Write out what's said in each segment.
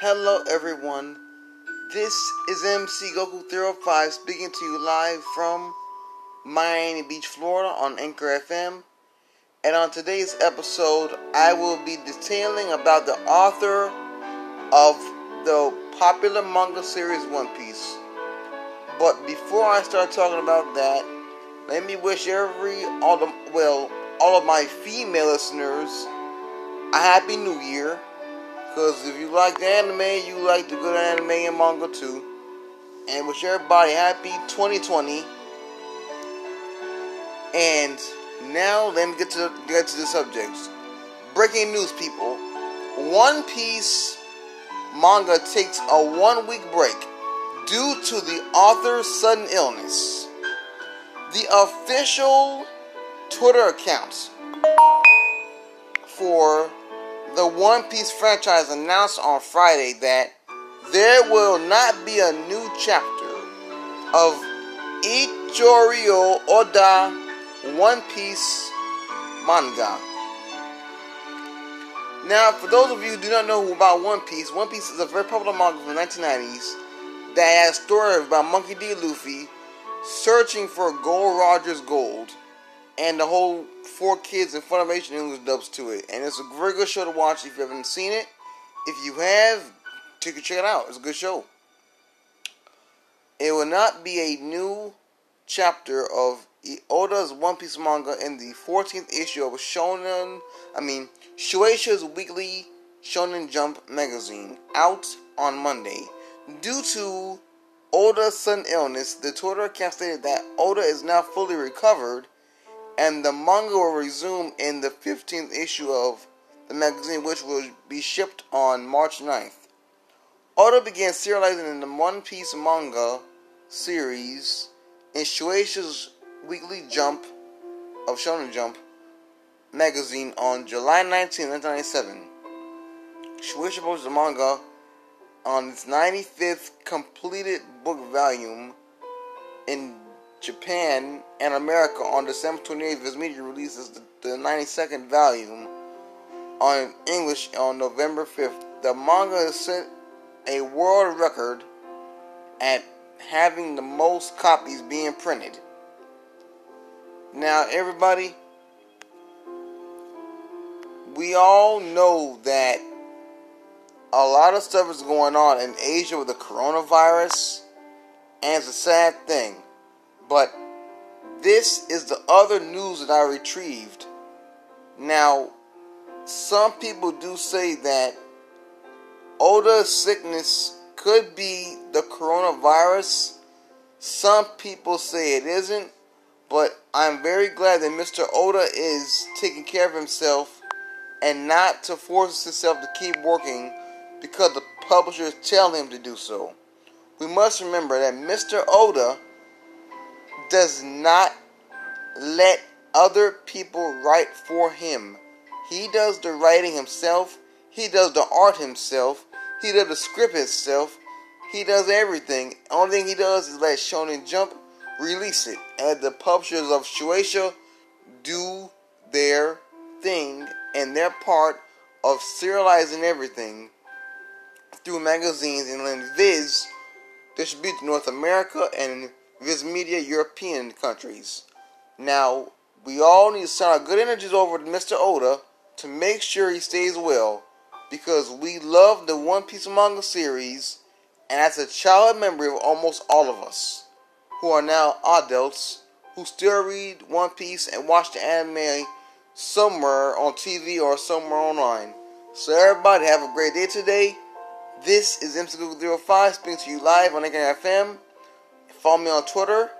Hello, everyone. This is MC Goku 05 speaking to you live from Miami Beach, Florida on Anchor FM. And on today's episode, I will be detailing about the author of the popular manga series One Piece. But before I start talking about that, let me wish every all the well all of my female listeners a happy new year because if you like the anime, you like the good anime and manga too. And wish everybody happy 2020. And now let me get to get to the subjects. Breaking news, people. One Piece manga takes a one week break due to the author's sudden illness. The official Twitter accounts for the One Piece franchise announced on Friday that there will not be a new chapter of Eiichiro Oda One Piece manga. Now, for those of you who do not know about One Piece, One Piece is a very popular manga from the 1990s that has a story about Monkey D. Luffy searching for Gold Roger's gold and the whole 4Kids in Funimation English dubs to it. And it's a very good show to watch if you haven't seen it. If you have, take a check it out. It's a good show. It will not be a new chapter of Oda's One Piece manga in the 14th issue of Shonen, I mean, Shueisha's weekly Shonen Jump magazine, out on Monday. Due to Oda's sudden illness, the Twitter account stated that Oda is now fully recovered and the manga will resume in the 15th issue of the magazine, which will be shipped on March 9th. Oda began serializing in the One Piece manga series in Shueisha's weekly jump of Shonen Jump magazine on July 19, 1997. Shueisha published the manga on its 95th completed book volume in Japan and America on December 28th. Viz Media releases the, the 92nd volume on English on November 5th. The manga set a world record at having the most copies being printed. Now, everybody, we all know that a lot of stuff is going on in Asia with the coronavirus, and it's a sad thing. But this is the other news that I retrieved. Now, some people do say that Oda's sickness could be the coronavirus. Some people say it isn't, but I'm very glad that Mr. Oda is taking care of himself and not to force himself to keep working because the publishers tell him to do so. We must remember that Mr. Oda does not let other people write for him. He does the writing himself. He does the art himself. He does the script himself. He does everything. Only thing he does is let Shonen Jump release it. And the publishers of Shueisha do their thing and their part of serializing everything through magazines and then Viz distribute to North America and Viz Media European countries. Now, we all need to send our good energies over to Mr. Oda to make sure he stays well because we love the One Piece manga series and that's a childhood memory of almost all of us who are now adults who still read One Piece and watch the anime somewhere on TV or somewhere online. So everybody have a great day today. This is MC05 speaking to you live on Anchor FM. Follow me on Twitter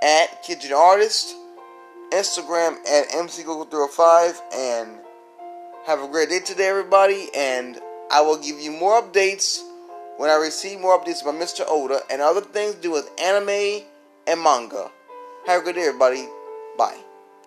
at Kitchen Artist, Instagram at MCGoogle05, and have a great day today, everybody. And I will give you more updates when I receive more updates about Mr. Oda and other things to do with anime and manga. Have a good day, everybody. Bye.